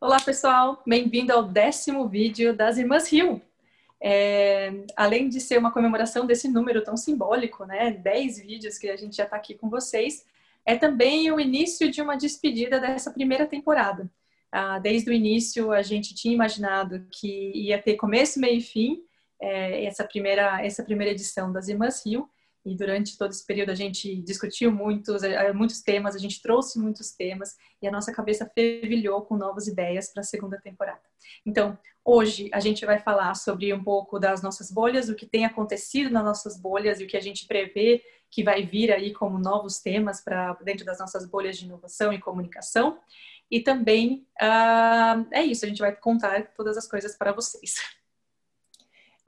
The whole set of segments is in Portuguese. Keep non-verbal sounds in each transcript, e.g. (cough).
Olá, pessoal! Bem-vindo ao décimo vídeo das Irmãs Rio. É, além de ser uma comemoração desse número tão simbólico, né? 10 vídeos que a gente já está aqui com vocês, é também o início de uma despedida dessa primeira temporada. Ah, desde o início, a gente tinha imaginado que ia ter começo, meio e fim, é, essa, primeira, essa primeira edição das Irmãs Rio, e durante todo esse período a gente discutiu muitos, eh, muitos temas, a gente trouxe muitos temas e a nossa cabeça fervilhou com novas ideias para a segunda temporada. Então, hoje a gente vai falar sobre um pouco das nossas bolhas, o que tem acontecido nas nossas bolhas e o que a gente prevê que vai vir aí como novos temas para dentro das nossas bolhas de inovação e comunicação. E também uh, é isso, a gente vai contar todas as coisas para vocês.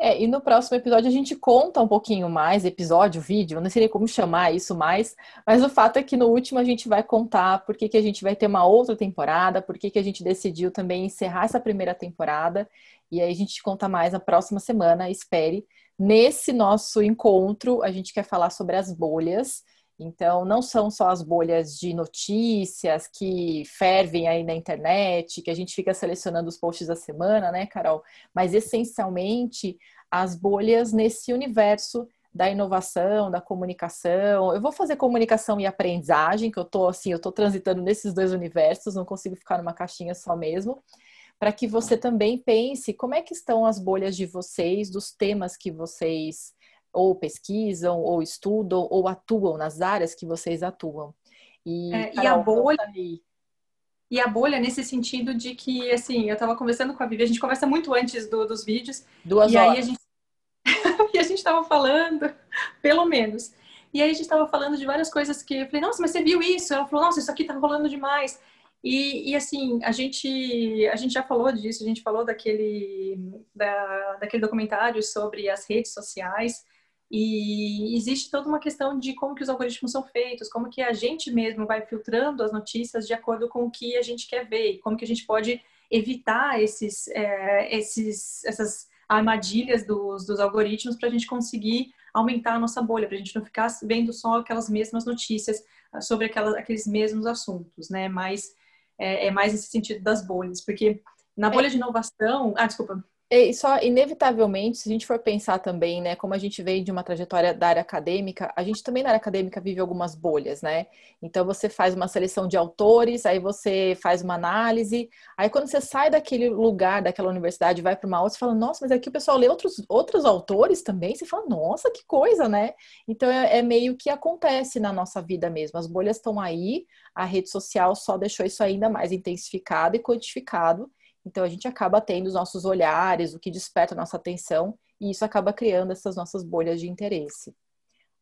É, e no próximo episódio a gente conta um pouquinho mais, episódio, vídeo, não sei como chamar isso mais, mas o fato é que no último a gente vai contar por que, que a gente vai ter uma outra temporada, por que, que a gente decidiu também encerrar essa primeira temporada, e aí a gente conta mais na próxima semana, espere. Nesse nosso encontro, a gente quer falar sobre as bolhas, então, não são só as bolhas de notícias que fervem aí na internet, que a gente fica selecionando os posts da semana, né, Carol? Mas essencialmente as bolhas nesse universo da inovação, da comunicação. Eu vou fazer comunicação e aprendizagem, que eu tô assim, eu tô transitando nesses dois universos, não consigo ficar numa caixinha só mesmo, para que você também pense como é que estão as bolhas de vocês, dos temas que vocês ou pesquisam, ou estudam, ou atuam nas áreas que vocês atuam. E, é, Carol, e a bolha. E a bolha nesse sentido de que, assim, eu estava conversando com a Vivi, a gente conversa muito antes do, dos vídeos. Duas e horas. Aí a gente... (laughs) e a gente estava falando, pelo menos. E aí a gente estava falando de várias coisas que eu falei, nossa, mas você viu isso? Ela falou, nossa, isso aqui tá rolando demais. E, e, assim, a gente, a gente já falou disso, a gente falou daquele, da, daquele documentário sobre as redes sociais, e existe toda uma questão de como que os algoritmos são feitos, como que a gente mesmo vai filtrando as notícias de acordo com o que a gente quer ver, e como que a gente pode evitar esses, é, esses, essas armadilhas dos, dos algoritmos para a gente conseguir aumentar a nossa bolha, para a gente não ficar vendo só aquelas mesmas notícias ah, sobre aquelas, aqueles mesmos assuntos, né? Mas é, é mais nesse sentido das bolhas, porque na é. bolha de inovação... Ah, desculpa. E só, inevitavelmente, se a gente for pensar também, né, como a gente veio de uma trajetória da área acadêmica, a gente também na área acadêmica vive algumas bolhas, né? Então você faz uma seleção de autores, aí você faz uma análise, aí quando você sai daquele lugar, daquela universidade, vai para uma outra, você fala, nossa, mas aqui o pessoal lê outros, outros autores também, você fala, nossa, que coisa, né? Então é, é meio que acontece na nossa vida mesmo. As bolhas estão aí, a rede social só deixou isso ainda mais intensificado e codificado. Então a gente acaba tendo os nossos olhares, o que desperta a nossa atenção, e isso acaba criando essas nossas bolhas de interesse.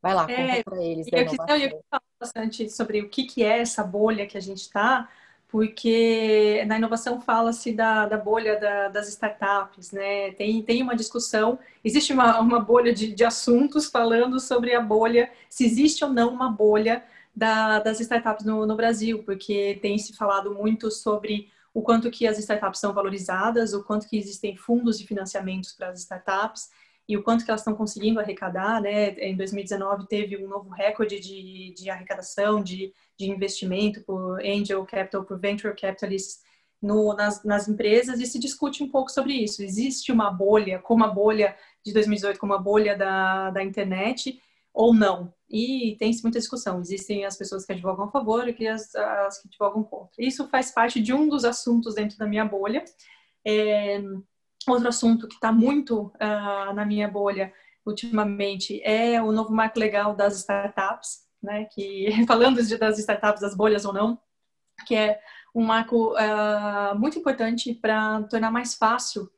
Vai lá, é, conta para eles. eu, queria, eu falar bastante sobre o que, que é essa bolha que a gente está, porque na inovação fala-se da, da bolha da, das startups, né? Tem, tem uma discussão, existe uma, uma bolha de, de assuntos falando sobre a bolha, se existe ou não uma bolha da, das startups no, no Brasil, porque tem se falado muito sobre o quanto que as startups são valorizadas, o quanto que existem fundos de financiamentos para as startups e o quanto que elas estão conseguindo arrecadar, né? Em 2019 teve um novo recorde de, de arrecadação, de, de investimento por angel capital, por venture capitalists no, nas, nas, empresas e se discute um pouco sobre isso. Existe uma bolha, como a bolha de 2018, como a bolha da, da internet, ou não. E tem-se muita discussão. Existem as pessoas que advogam a favor e as, as que advogam contra. Isso faz parte de um dos assuntos dentro da minha bolha. É, outro assunto que está muito uh, na minha bolha ultimamente é o novo marco legal das startups, né? Que (laughs) falando de, das startups, das bolhas ou não, que é um marco uh, muito importante para tornar mais fácil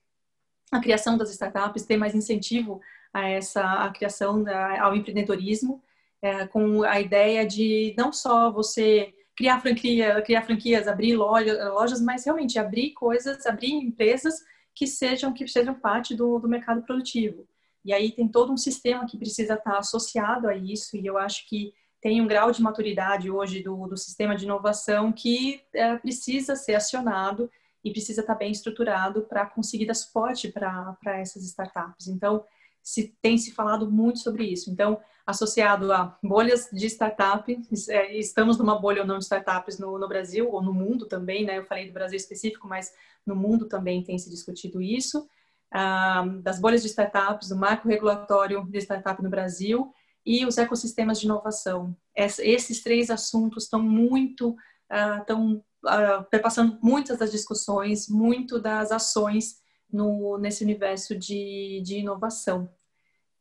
a criação das startups, ter mais incentivo a essa a criação da, ao empreendedorismo, é, com a ideia de não só você criar franquia, criar franquias, abrir loja, lojas, mas realmente abrir coisas, abrir empresas que sejam que sejam parte do, do mercado produtivo. E aí tem todo um sistema que precisa estar associado a isso, e eu acho que tem um grau de maturidade hoje do, do sistema de inovação que é, precisa ser acionado e precisa estar bem estruturado para conseguir dar suporte para essas startups. Então, se tem se falado muito sobre isso. Então, associado a bolhas de startups. É, estamos numa bolha ou não de startups no, no, Brasil ou no mundo também, né? Eu falei do Brasil específico, mas no mundo também tem se discutido isso. Ah, das bolhas de startups, do marco regulatório de startup no Brasil e os ecossistemas de inovação. esses três assuntos estão muito, estão ah, perpassando muitas das discussões, muito das ações no, nesse universo de, de inovação.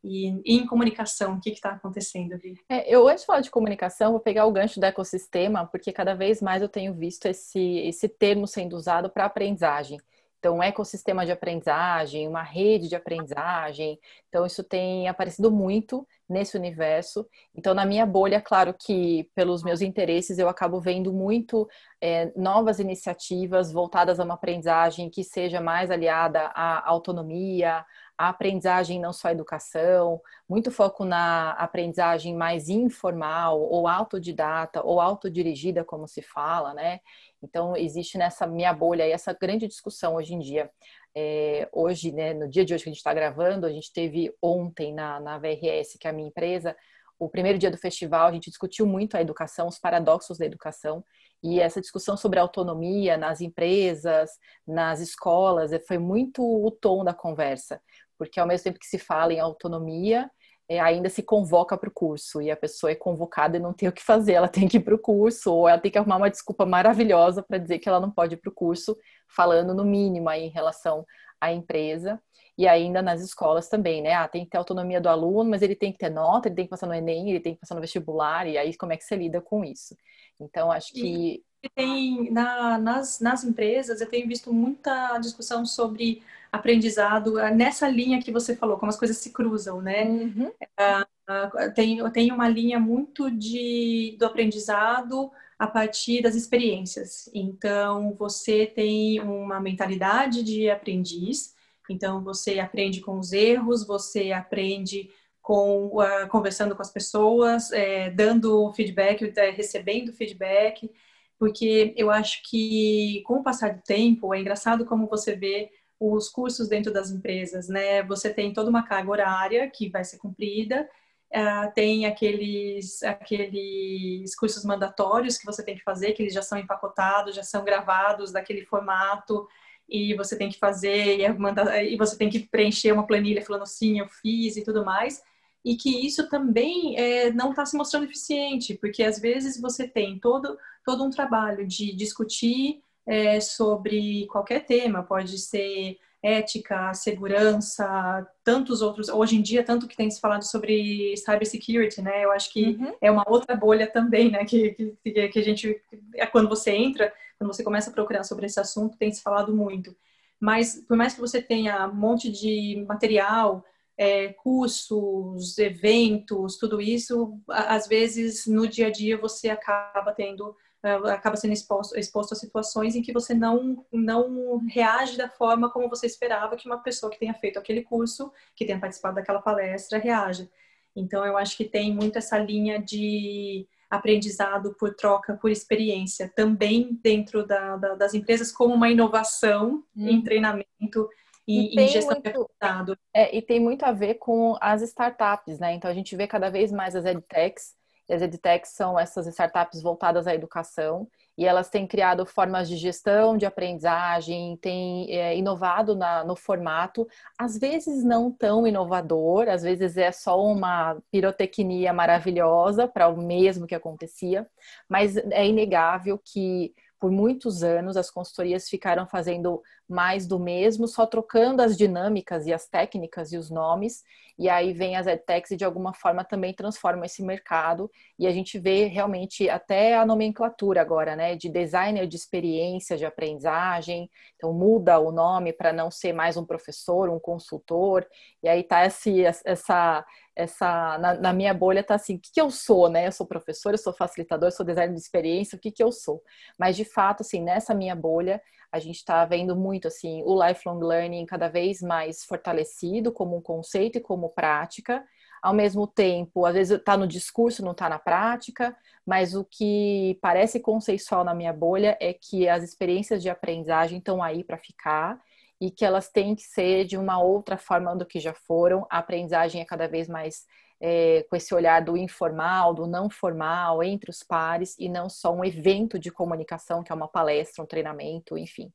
E, em comunicação, o que está acontecendo, Vi? É, eu, antes de falar de comunicação, vou pegar o gancho do ecossistema, porque cada vez mais eu tenho visto esse, esse termo sendo usado para aprendizagem. Então, um ecossistema de aprendizagem, uma rede de aprendizagem. Então, isso tem aparecido muito nesse universo. Então, na minha bolha, claro que pelos meus interesses, eu acabo vendo muito é, novas iniciativas voltadas a uma aprendizagem que seja mais aliada à autonomia, a aprendizagem não só a educação, muito foco na aprendizagem mais informal ou autodidata ou autodirigida, como se fala, né? Então, existe nessa minha bolha aí essa grande discussão hoje em dia. É, hoje, né, no dia de hoje que a gente está gravando, a gente teve ontem na, na VRS, que é a minha empresa, o primeiro dia do festival, a gente discutiu muito a educação, os paradoxos da educação, e essa discussão sobre autonomia nas empresas, nas escolas, foi muito o tom da conversa, porque ao mesmo tempo que se fala em autonomia, é, ainda se convoca para o curso e a pessoa é convocada e não tem o que fazer, ela tem que ir para o curso ou ela tem que arrumar uma desculpa maravilhosa para dizer que ela não pode ir para o curso, falando no mínimo aí em relação à empresa e ainda nas escolas também, né? Ah, tem que ter autonomia do aluno, mas ele tem que ter nota, ele tem que passar no Enem, ele tem que passar no vestibular, e aí como é que você lida com isso? Então, acho que. Tem, na, nas, nas empresas, eu tenho visto muita discussão sobre aprendizado é, nessa linha que você falou, como as coisas se cruzam, né? Uhum. Uh, tem, tem uma linha muito de, do aprendizado a partir das experiências. Então, você tem uma mentalidade de aprendiz, então você aprende com os erros, você aprende com uh, conversando com as pessoas, é, dando feedback, é, recebendo feedback, porque eu acho que com o passar do tempo é engraçado como você vê os cursos dentro das empresas, né? Você tem toda uma carga horária que vai ser cumprida, uh, tem aqueles, aqueles cursos mandatórios que você tem que fazer, que eles já são empacotados, já são gravados daquele formato, e você tem que fazer, e, é e você tem que preencher uma planilha falando sim, eu fiz e tudo mais, e que isso também é, não está se mostrando eficiente, porque às vezes você tem todo, todo um trabalho de discutir é, sobre qualquer tema, pode ser ética, segurança, tantos outros. Hoje em dia, tanto que tem se falado sobre cybersecurity, né? Eu acho que uhum. é uma outra bolha também, né? Que, que, que a gente, é quando você entra, quando você começa a procurar sobre esse assunto, tem se falado muito. Mas, por mais que você tenha um monte de material, é, cursos, eventos, tudo isso, às vezes no dia a dia você acaba tendo acaba sendo exposto, exposto a situações em que você não, não reage da forma como você esperava que uma pessoa que tenha feito aquele curso, que tenha participado daquela palestra, reaja. Então, eu acho que tem muito essa linha de aprendizado por troca, por experiência, também dentro da, da, das empresas, como uma inovação hum. em treinamento e, e, gestão muito, de aprendizado. É, e tem muito a ver com as startups, né? Então, a gente vê cada vez mais as edtechs as edtechs são essas startups voltadas à educação e elas têm criado formas de gestão, de aprendizagem, têm é, inovado na, no formato, às vezes não tão inovador, às vezes é só uma pirotecnia maravilhosa para o mesmo que acontecia, mas é inegável que por muitos anos as consultorias ficaram fazendo mais do mesmo, só trocando as dinâmicas e as técnicas e os nomes, e aí vem as edtechs e de alguma forma também transformam esse mercado, e a gente vê realmente até a nomenclatura agora, né, de designer de experiência de aprendizagem, então muda o nome para não ser mais um professor, um consultor, e aí tá esse, essa, essa na, na, minha bolha tá assim, o que, que eu sou, né? Eu sou professor, eu sou facilitador, eu sou designer de experiência, o que, que eu sou? Mas de fato, assim, nessa minha bolha, a gente está vendo muito assim o lifelong learning cada vez mais fortalecido como um conceito e como prática. Ao mesmo tempo, às vezes está no discurso, não está na prática, mas o que parece consensual na minha bolha é que as experiências de aprendizagem estão aí para ficar e que elas têm que ser de uma outra forma do que já foram. A aprendizagem é cada vez mais é, com esse olhar do informal, do não formal, entre os pares, e não só um evento de comunicação, que é uma palestra, um treinamento, enfim.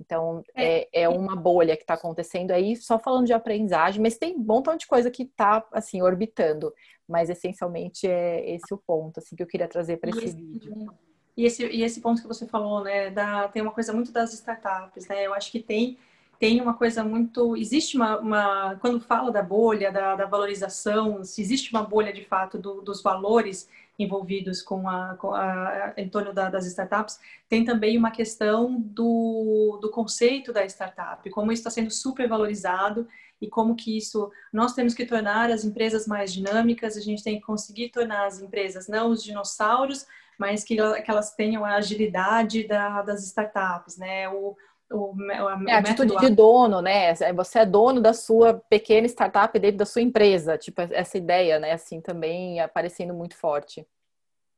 Então, é, é, é uma bolha que está acontecendo aí, só falando de aprendizagem, mas tem um montão de coisa que está, assim, orbitando. Mas, essencialmente, é esse o ponto, assim, que eu queria trazer para esse, esse, vídeo. E esse, e esse ponto que você falou, né, da, tem uma coisa muito das startups, né, eu acho que tem tem uma coisa muito. Existe uma. uma quando fala da bolha, da, da, valorização, se existe uma bolha de fato do, dos valores envolvidos com a, com a em torno da, das startups, tem também uma questão do, do conceito da startup, como isso está sendo super valorizado e como que isso. Nós temos que tornar as empresas mais dinâmicas, a gente tem que conseguir tornar as empresas não os dinossauros, mas que, que elas tenham a agilidade da, das startups, né? O, o, o, é, a atitude de dono, né? É, você é dono da sua pequena startup dentro da sua empresa. Tipo, essa ideia, né? Assim, também aparecendo muito forte.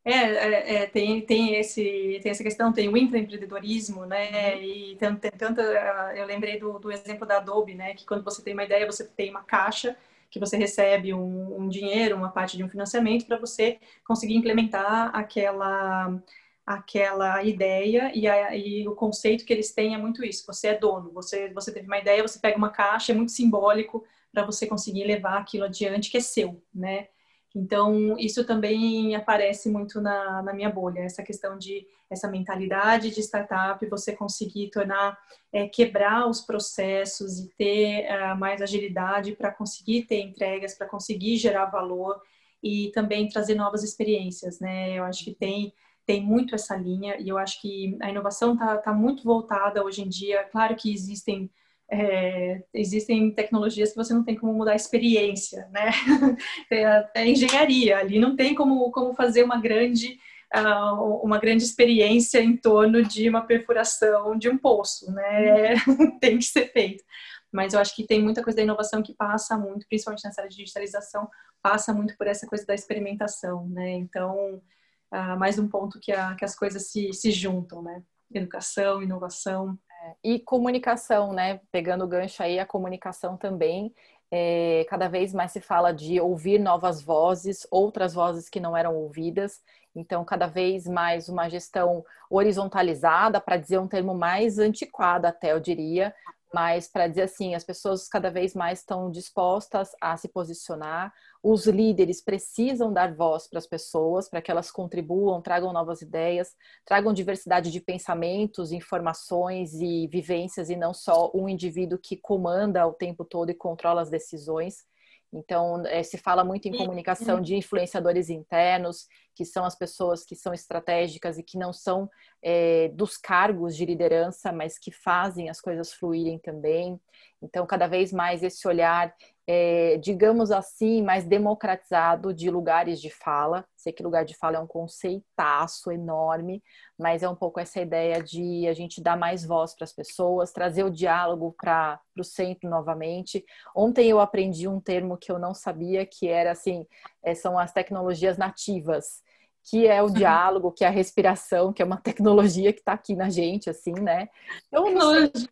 É, é, é, tem, tem, esse, tem essa questão, tem o intraempreendedorismo, né? Uhum. E tem, tem tanta. Eu lembrei do, do exemplo da Adobe, né? Que quando você tem uma ideia, você tem uma caixa que você recebe um, um dinheiro, uma parte de um financiamento para você conseguir implementar aquela aquela ideia e, a, e, o conceito que eles têm é muito isso. Você é dono, você, você teve uma ideia, você pega uma caixa, é muito simbólico para você conseguir levar aquilo adiante que é seu, né? Então, isso também aparece muito na, na minha bolha, essa questão de essa mentalidade de startup, você conseguir tornar, é, quebrar os processos e ter uh, mais agilidade para conseguir ter entregas, para conseguir gerar valor e também trazer novas experiências, né? Eu acho que tem tem muito essa linha e eu acho que a inovação está tá muito voltada hoje em dia. Claro que existem é, existem tecnologias que você não tem como mudar a experiência, né? (laughs) É, é engenharia, ali não tem como, como fazer uma grande uh, uma grande experiência em torno de uma perfuração de um poço, né? (laughs) tem que ser feito. Mas eu acho que tem muita coisa da inovação que passa muito, principalmente nessa área de digitalização, passa muito por essa coisa da experimentação, né? Então, uh, mais um ponto que, a, que as coisas se, se juntam, né? Educação, inovação. É, e comunicação, né? Pegando o gancho aí, a comunicação também. É, cada vez mais se fala de ouvir novas vozes, outras vozes que não eram ouvidas. Então, cada vez mais uma gestão horizontalizada, para dizer um termo mais antiquado, até eu diria, mas para dizer assim, as pessoas cada vez mais estão dispostas a se posicionar. Os líderes precisam dar voz para as pessoas, para que elas contribuam, tragam novas ideias, tragam diversidade de pensamentos, informações e vivências, e não só um indivíduo que comanda o tempo todo e controla as decisões. Então, é, se fala muito em comunicação de influenciadores internos, que são as pessoas que são estratégicas e que não são é, dos cargos de liderança, mas que fazem as coisas fluírem também. Então, cada vez mais esse olhar é, digamos assim, mais democratizado de lugares de fala. Sei que lugar de fala é um conceitaço enorme, mas é um pouco essa ideia de a gente dar mais voz para as pessoas, trazer o diálogo para o centro novamente. Ontem eu aprendi um termo que eu não sabia, que era assim, é, são as tecnologias nativas que é o uhum. diálogo, que é a respiração, que é uma (laughs) tecnologia que está aqui na gente, assim, né? Não sei,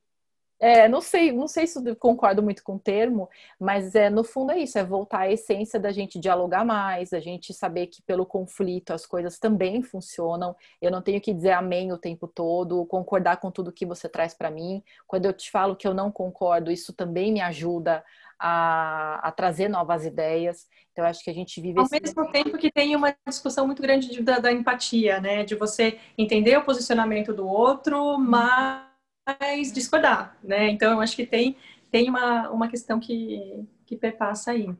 é, não sei, não sei se concordo muito com o termo, mas é no fundo é isso, é voltar à essência da gente dialogar mais, a gente saber que pelo conflito as coisas também funcionam. Eu não tenho que dizer amém o tempo todo, concordar com tudo que você traz para mim. Quando eu te falo que eu não concordo, isso também me ajuda a, a, trazer novas ideias. Então, acho que a gente vive. Ao mesmo tempo que tem uma discussão muito grande de, da, da, empatia, né? De você entender o posicionamento do outro, mas mais discordar, né? Então, eu acho que tem, tem uma, uma questão que, que perpassa aí.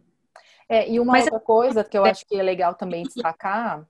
É, e uma Mas, outra coisa que eu acho que é legal também destacar.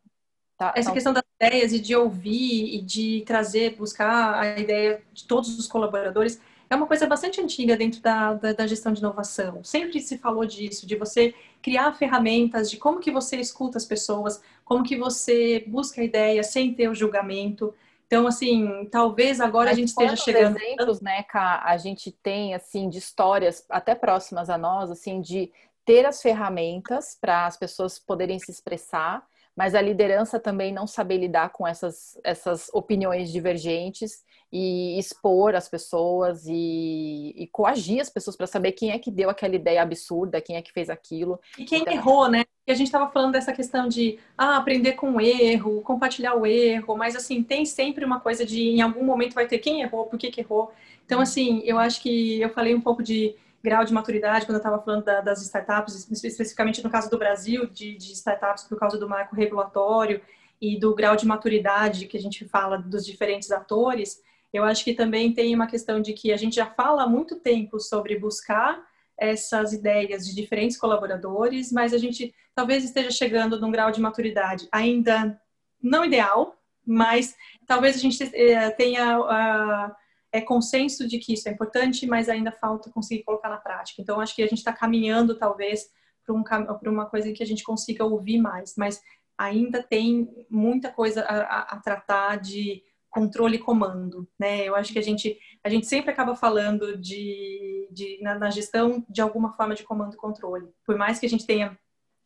Tá, essa questão das ideias e de ouvir e de trazer, buscar a ideia de todos os colaboradores é uma coisa bastante antiga dentro da, da, da, gestão de inovação. Sempre se falou disso, de você criar ferramentas, de como que você escuta as pessoas, como que você busca a ideia sem ter o julgamento. Então, assim, talvez agora Mas a gente esteja chegando. exemplos, né, Ká, a gente tem, assim, de histórias até próximas a nós, assim, de ter as ferramentas para as pessoas poderem se expressar, mas a liderança também não saber lidar com essas, essas opiniões divergentes e expor as pessoas e, e coagir as pessoas para saber quem é que deu aquela ideia absurda, quem é que fez aquilo. E quem então... errou, né? E a gente estava falando dessa questão de ah, aprender com o erro, compartilhar o erro, mas assim, tem sempre uma coisa de em algum momento vai ter quem errou, por que, que errou. Então, assim, eu acho que eu falei um pouco de grau de maturidade, quando eu estava falando da, das startups, especificamente no caso do Brasil, de, de, startups por causa do marco regulatório e do grau de maturidade que a gente fala dos diferentes atores, eu acho que também tem uma questão de que a gente já fala há muito tempo sobre buscar essas ideias de diferentes colaboradores, mas a gente talvez esteja chegando num grau de maturidade ainda não ideal, mas talvez a gente eh, tenha uh, é consenso de que isso é importante, mas ainda falta conseguir colocar na prática. Então, acho que a gente está caminhando, talvez, para um, uma coisa em que a gente consiga ouvir mais, mas ainda tem muita coisa a, a, tratar de controle e comando, né? Eu acho que a gente, a gente sempre acaba falando de, de na, na gestão de alguma forma de comando e controle. Por mais que a gente tenha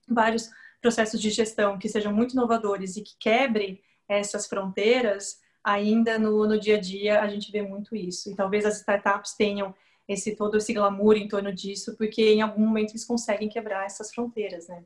vários processos de gestão que sejam muito inovadores e que quebrem essas fronteiras, ainda no, no dia a dia a gente vê muito isso. E talvez as startups tenham esse todo esse glamour em torno disso, porque em algum momento eles conseguem quebrar essas fronteiras, né?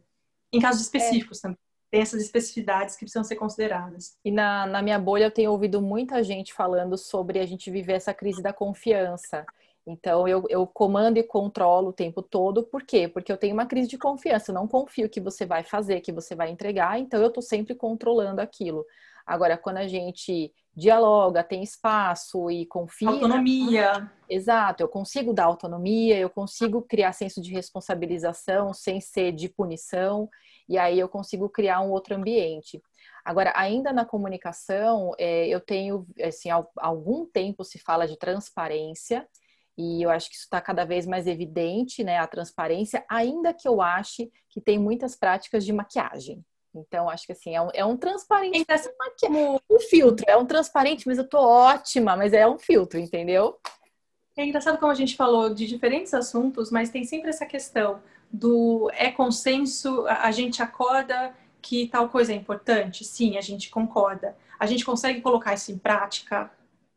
Em casos específicos é. também. Tem essas especificidades que precisam ser consideradas. E na, na minha bolha eu tenho ouvido muita gente falando sobre a gente viver essa crise da confiança. Então eu, eu comando e controlo o tempo todo. Por quê? Porque eu tenho uma crise de confiança. Eu não confio que você vai fazer, que você vai entregar, então eu estou sempre controlando aquilo. Agora, quando a gente dialoga, tem espaço e confia. Autonomia. Exato, eu consigo dar autonomia, eu consigo criar senso de responsabilização sem ser de punição, e aí eu consigo criar um outro ambiente. Agora, ainda na comunicação, é, eu tenho, assim, há algum tempo se fala de transparência, e eu acho que isso está cada vez mais evidente, né, a transparência, ainda que eu ache que tem muitas práticas de maquiagem. Então, acho que assim, é um, é um transparente. É um filtro, é um transparente, mas eu tô ótima, mas é um filtro, entendeu? É engraçado como a gente falou de diferentes assuntos, mas tem sempre essa questão do é consenso, a gente acorda que tal coisa é importante? Sim, a gente concorda. A gente consegue colocar isso em prática?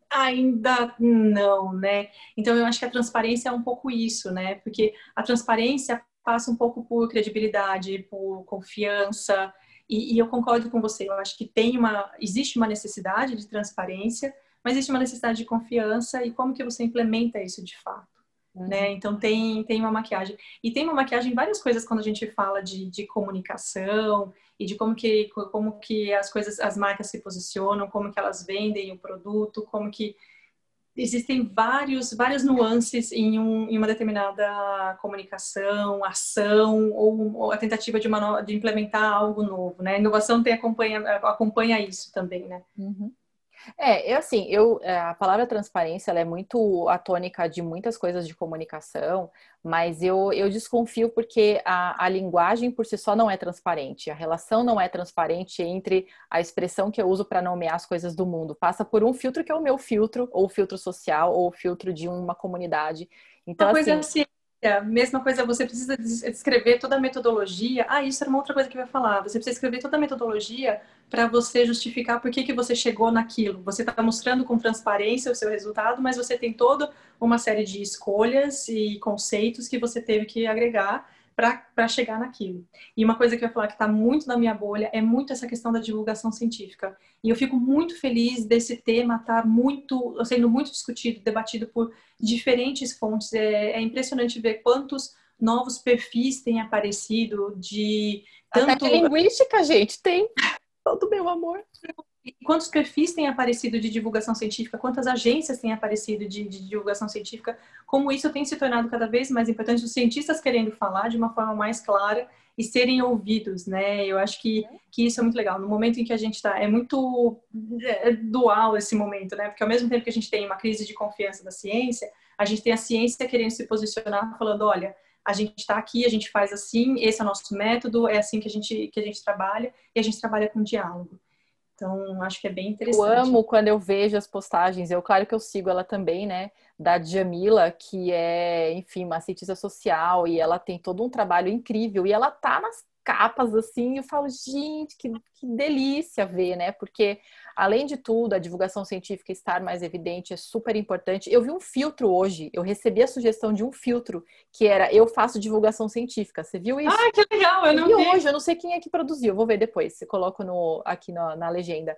Ainda não, né? Então eu acho que a transparência é um pouco isso, né? Porque a transparência passa um pouco por credibilidade, por confiança, e, e, eu concordo com você, eu acho que tem uma, existe uma necessidade de transparência, mas existe uma necessidade de confiança e como que você implementa isso de fato. Uhum. Né? Então tem, tem uma maquiagem. E tem uma maquiagem em várias coisas quando a gente fala de, de comunicação e de como que, como que as coisas, as marcas se posicionam, como que elas vendem o produto, como que existem vários, várias nuances em, um, em uma determinada comunicação, ação ou, ou a tentativa de, uma, de implementar algo novo, né? A inovação tem, acompanha, acompanha isso também, né? Uhum. É, eu assim, eu é, a palavra transparência ela é muito atônica de muitas coisas de comunicação, mas eu, eu desconfio porque a, a linguagem por si só não é transparente, a relação não é transparente entre a expressão que eu uso para nomear as coisas do mundo. Passa por um filtro que é o meu filtro, ou filtro social, ou filtro de uma comunidade. Então, uma coisa assim, assim mesma coisa, você precisa descrever toda a metodologia. Ah, isso era uma outra coisa que eu ia falar. Você precisa escrever toda a metodologia para você justificar por que, que você chegou naquilo. Você está mostrando com transparência o seu resultado, mas você tem toda uma série de escolhas e conceitos que você teve que agregar para chegar naquilo. E uma coisa que eu ia falar que está muito na minha bolha é muito essa questão da divulgação científica. E eu fico muito feliz desse tema estar tá muito, sendo muito discutido, debatido por diferentes fontes. É, é impressionante ver quantos novos perfis têm aparecido de tanto... Até linguística, gente, tem. (laughs) Todo meu amor quantos perfis têm aparecido de divulgação científica, quantas agências têm aparecido de, de, divulgação científica, como isso tem se tornado cada vez mais importante, os cientistas querendo falar de uma forma mais clara e serem ouvidos, né? Eu acho que, que isso é muito legal. No momento em que a gente está, é muito é dual esse momento, né? Porque ao mesmo tempo que a gente tem uma crise de confiança da ciência, a gente tem a ciência querendo se posicionar, falando, olha, a gente está aqui, a gente faz assim, esse é o nosso método, é assim que a gente que a gente trabalha e a gente trabalha com diálogo. Então, acho que é bem interessante. Eu amo quando eu vejo as postagens. Eu, claro que eu sigo ela também, né? Da Djamila, que é, enfim, uma cientista social e ela tem todo um trabalho incrível. E ela tá nas capas assim, eu falo, gente, que, que delícia ver, né? Porque, além de tudo, a divulgação científica estar mais evidente é super importante. Eu vi um filtro hoje, eu recebi a sugestão de um filtro que era eu faço divulgação científica. Você viu isso? Ah, que legal, eu não vi. hoje, eu não sei quem é que produziu, vou ver depois, se coloco no, aqui na, na legenda.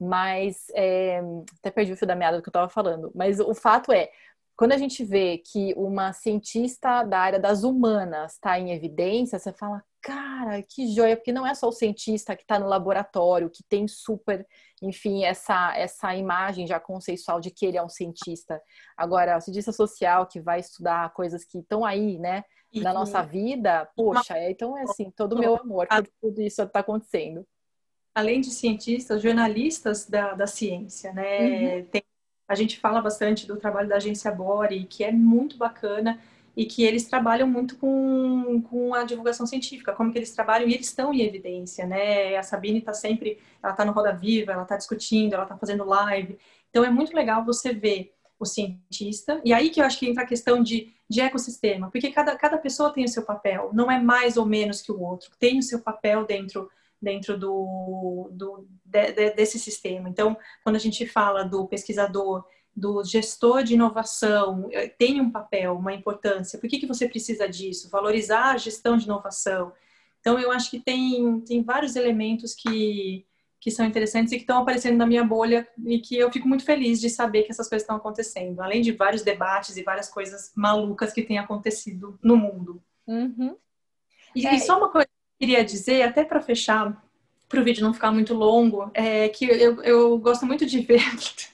Mas, é, até perdi o fio da meada do que eu estava falando. Mas o fato é, quando a gente vê que uma cientista da área das humanas está em evidência, você fala, cara, que joia, porque não é só o cientista que está no laboratório, que tem super, enfim, essa, essa imagem já conceitual de que ele é um cientista. Agora, o cientista social que vai estudar coisas que estão aí, né, na nossa vida, poxa, então é assim, todo o meu amor por tudo isso está acontecendo. Além de cientistas, jornalistas da, da ciência, né? Uhum. Tem, a gente fala bastante do trabalho da agência Bore, que é muito bacana e que eles trabalham muito com, com a divulgação científica, como que eles trabalham e eles estão em evidência, né? A Sabine está sempre, ela está no Roda Viva, ela está discutindo, ela está fazendo live. Então é muito legal você ver o cientista, e aí que eu acho que entra a questão de, de ecossistema, porque cada, cada pessoa tem o seu papel, não é mais ou menos que o outro, tem o seu papel dentro dentro do, do de, de, desse sistema. Então, quando a gente fala do pesquisador do gestor de inovação eh, tem um papel, uma importância. Por que, que você precisa disso? Valorizar a gestão de inovação. Então, eu acho que tem, tem vários elementos que, que são interessantes e que estão aparecendo na minha bolha e que eu fico muito feliz de saber que essas coisas estão acontecendo, além de vários debates e várias coisas malucas que têm acontecido no mundo. Uhum. E, é. e só uma coisa queria dizer, até para fechar, para o vídeo não ficar muito longo, é que eu, eu gosto muito de ver (laughs)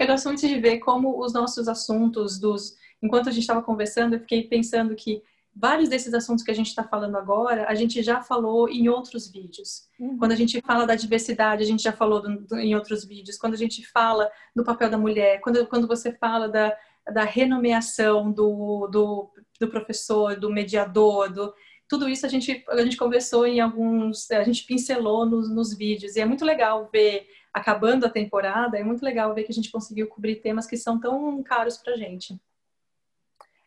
Eu gosto muito de ver como os nossos assuntos dos. Enquanto a gente estava conversando, eu fiquei pensando que vários desses assuntos que a gente está falando agora, a gente já falou em outros vídeos. Uhum. Quando a gente fala da diversidade, a gente já falou do, do, em outros vídeos. Quando a gente fala do papel da mulher, quando, quando você fala da, da renomeação do, do, do professor, do mediador, do, tudo isso a gente, a gente conversou em alguns, a gente pincelou nos, nos vídeos. E é muito legal ver acabando a temporada, é muito legal ver que a gente conseguiu cobrir temas que são tão caros para a gente.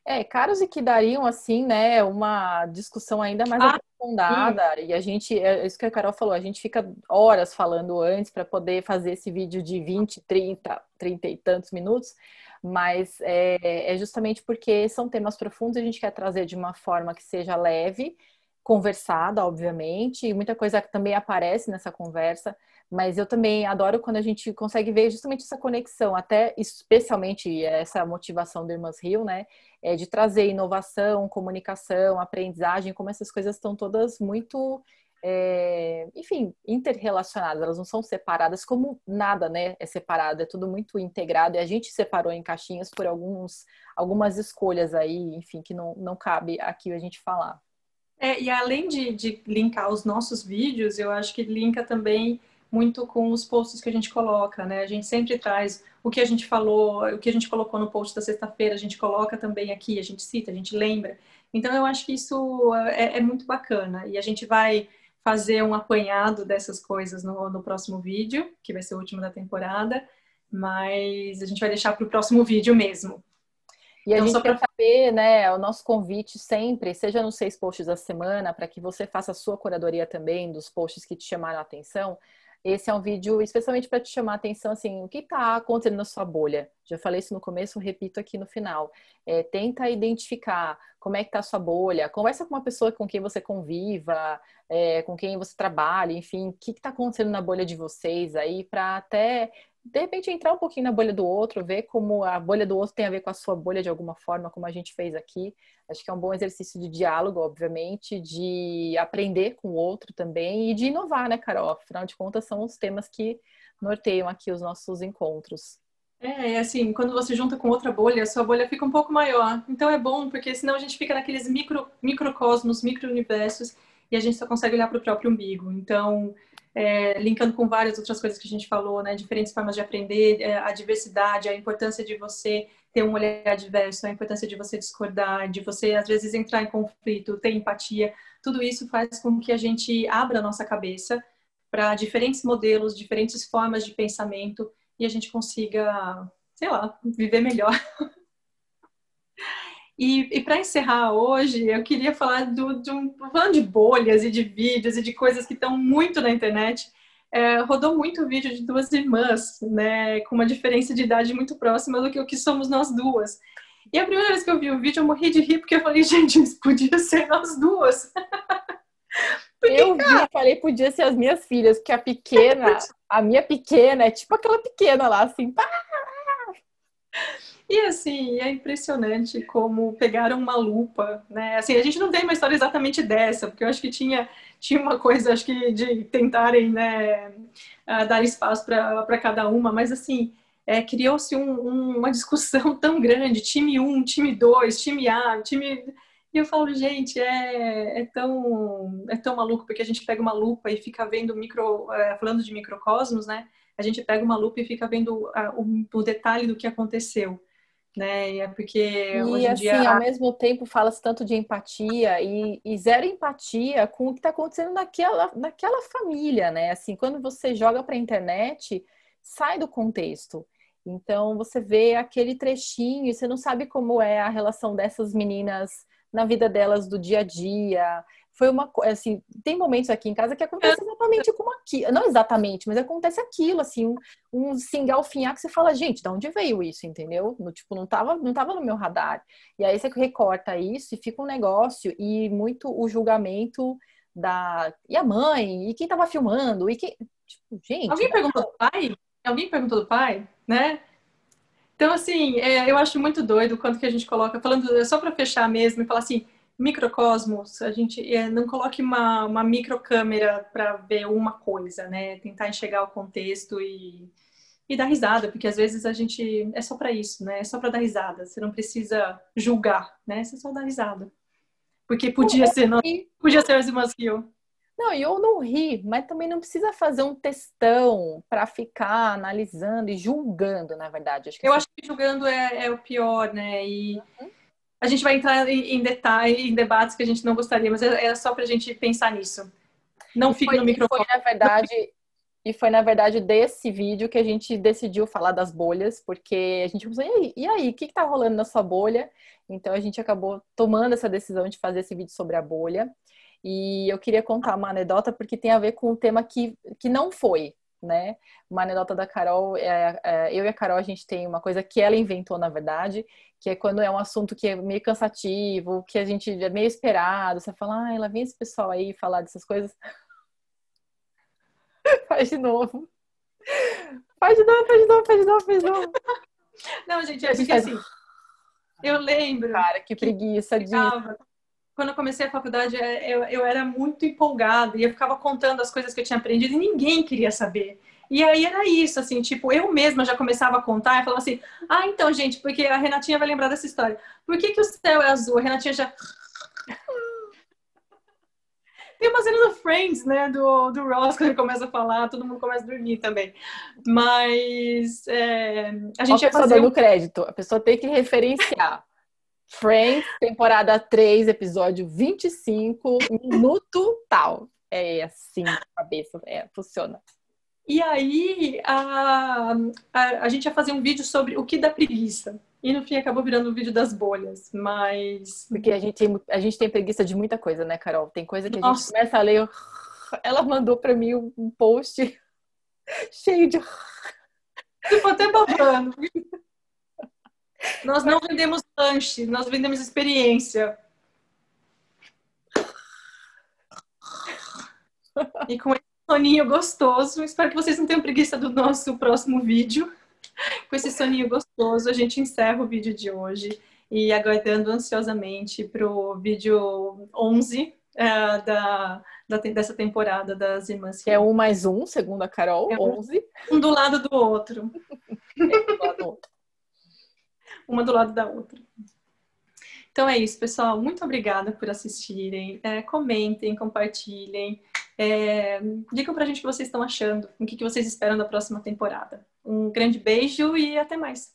É, caros e que dariam, assim, né, uma discussão ainda mais ah, aprofundada. Sim. E a gente, é isso que a Carol falou, a gente fica horas falando antes para poder fazer esse vídeo de 20, 30, 30 e tantos minutos, mas é, é justamente porque são temas profundos e a gente quer trazer de uma forma que seja leve, conversada, obviamente, e muita coisa também aparece nessa conversa, mas eu também adoro quando a gente consegue ver justamente essa conexão, até especialmente essa motivação do Irmãs Rio, né? É de trazer inovação, comunicação, aprendizagem, como essas coisas estão todas muito, é, enfim, interrelacionadas, elas não são separadas, como nada, né? É separado, é tudo muito integrado, e a gente separou em caixinhas por alguns, algumas escolhas aí, enfim, que não, não cabe aqui a gente falar. É, e além de, de linkar os nossos vídeos, eu acho que linka também muito com os posts que a gente coloca, né? A gente sempre traz o que a gente falou, o que a gente colocou no post da sexta-feira, a gente coloca também aqui, a gente cita, a gente lembra. Então eu acho que isso é, é muito bacana e a gente vai fazer um apanhado dessas coisas no, no próximo vídeo, que vai ser o último da temporada, mas a gente vai deixar para o próximo vídeo mesmo. E a então, gente quer saber, né, o nosso convite sempre, seja nos seis posts da semana, para que você faça a sua curadoria também dos posts que te chamaram a atenção. Esse é um vídeo especialmente para te chamar a atenção, assim, o que está acontecendo na sua bolha. Já falei isso no começo, repito aqui no final. É, tenta identificar como é que está a sua bolha, conversa com uma pessoa com quem você conviva, é, com quem você trabalha, enfim, o que está acontecendo na bolha de vocês aí, para até de repente entrar um pouquinho na bolha do outro, ver como a bolha do outro tem a ver com a sua bolha de alguma forma, como a gente fez aqui. Acho que é um bom exercício de diálogo, obviamente, de aprender com o outro também e de inovar, né, Carol? Afinal de contas, são os temas que norteiam aqui os nossos encontros. É, assim, quando você junta com outra bolha, a sua bolha fica um pouco maior. Então é bom, porque senão a gente fica naqueles micro, microcosmos, micro-universos, e a gente só consegue olhar para o próprio umbigo. Então, é, linkando com várias outras coisas que a gente falou, né? Diferentes formas de aprender, é, a diversidade, a importância de você ter um olhar diverso, a importância de você discordar, de você às vezes entrar em conflito, ter empatia. Tudo isso faz com que a gente abra a nossa cabeça para diferentes modelos, diferentes formas de pensamento e a gente consiga, sei lá, viver melhor. (laughs) E, e para encerrar hoje, eu queria falar do, de um falando de bolhas e de vídeos e de coisas que estão muito na internet. É, rodou muito o vídeo de duas irmãs, né, com uma diferença de idade muito próxima do que o que somos nós duas. E a primeira vez que eu vi o vídeo, eu morri de rir, porque eu falei, (laughs) gente, isso podia ser nós duas. (laughs) porque, eu vi, cara... falei, podia ser as minhas filhas, porque a pequena, a minha pequena é tipo aquela pequena lá, assim, pá! E assim, é impressionante como pegaram uma lupa, né? Assim, a gente não tem uma história exatamente dessa, porque eu acho que tinha, tinha uma coisa, acho que de tentarem, né, dar espaço para cada uma, mas assim, é, criou-se um, um, uma discussão tão grande, time 1, time 2, time A, time... E eu falo, gente, é, é, tão, é tão maluco, porque a gente pega uma lupa e fica vendo micro... É, falando de microcosmos, né? A gente pega uma lupa e fica vendo a, o, o detalhe do que aconteceu né? É porque e, hoje em assim, dia... ao mesmo tempo fala-se tanto de empatia e, e, zero empatia com o que está acontecendo naquela, naquela família, né? Assim, quando você joga para a internet, sai do contexto. Então você vê aquele trechinho e você não sabe como é a relação dessas meninas na vida delas do dia a dia, foi uma assim, tem momentos aqui em casa que acontece exatamente como aqui, não exatamente, mas acontece aquilo, assim, um, um singalfinhar que você fala, gente, de onde veio isso, entendeu? No, tipo, não tava, não tava no meu radar. E aí você recorta isso e fica um negócio e muito o julgamento da e a mãe, e quem tava filmando, e quem, tipo, gente, Alguém perguntou do pai? Alguém perguntou do pai, né? Então, assim, é, eu acho muito doido o quanto que a gente coloca, falando só para fechar mesmo e falar assim, microcosmos, a gente é, não coloque uma, uma microcâmera para ver uma coisa, né? Tentar enxergar o contexto e, e dar risada, porque às vezes a gente é só para isso, né? É só para dar risada. Você não precisa julgar, né? Você só dá risada. Porque podia ser, não, podia ser as irmãs. Não, e eu não ri, mas também não precisa fazer um textão para ficar analisando e julgando, na verdade. Acho eu acho que julgando é, é, o pior, né? E uhum a gente vai entrar em detalhes, em debates que a gente não gostaria, mas era só para a gente pensar nisso. Não fique no microfone. Foi, na verdade, e foi, na verdade, desse vídeo que a gente decidiu falar das bolhas, porque a gente pensou, e aí, e aí o que está rolando na sua bolha? Então, a gente acabou tomando essa decisão de fazer esse vídeo sobre a bolha. E eu queria contar uma anedota, porque tem a ver com um tema que, que não foi, né? Uma anedota da Carol, é, é, eu e a Carol, a gente tem uma coisa que ela inventou, na verdade, que é quando é um assunto que é meio cansativo, que a gente é meio esperado, você fala, ah, ela vem esse pessoal aí falar dessas coisas. (laughs) faz de novo. Faz de novo, faz de novo, faz de novo, faz de novo. Não, gente, é porque assim, eu lembro. Cara, que preguiça disso quando eu comecei a faculdade, é, eu, eu era muito empolgada e eu ficava contando as coisas que eu tinha aprendido e ninguém queria saber. E aí era isso, assim, tipo, eu mesma já começava a contar e falava assim, ah, então, gente, porque a Renatinha vai lembrar dessa história. Por que, que o céu é azul? A Renatinha já... (laughs) Tem uma cena do Friends, né, do, do Ross, quando ele começa a falar, todo mundo começa a dormir também. Mas é, a gente ia fazer... dando um... crédito, a pessoa tem que referenciar. Friends, temporada 3, episódio 25, minuto tal. É assim, cabeça, é, funciona. E aí, a, a, a, gente ia fazer um vídeo sobre o que dá preguiça. E no fim acabou virando o um vídeo das bolhas, mas... Porque a gente, tem, a gente tem preguiça de muita coisa, né, Carol? Tem coisa que Nossa. a gente começa a ler... Ela mandou para mim um post (laughs) cheio de... Ficou até babando. Nós não vendemos lanche, nós vendemos experiência. E com esse soninho gostoso, espero que vocês não tenham preguiça do nosso próximo vídeo. Com esse soninho gostoso, a gente encerra o vídeo de hoje e aguardando ansiosamente para o vídeo 11 é, da, da, dessa temporada das Irmãs. Que é um mais um, segundo a Carol, é 11. Um do lado do outro. (laughs) É um do lado do outro uma do lado da outra. Então é isso, pessoal. Muito obrigada por assistirem. É, comentem, compartilhem. É, digam pra gente o que vocês estão achando, o que, que vocês esperam da próxima temporada. Um grande beijo e até mais.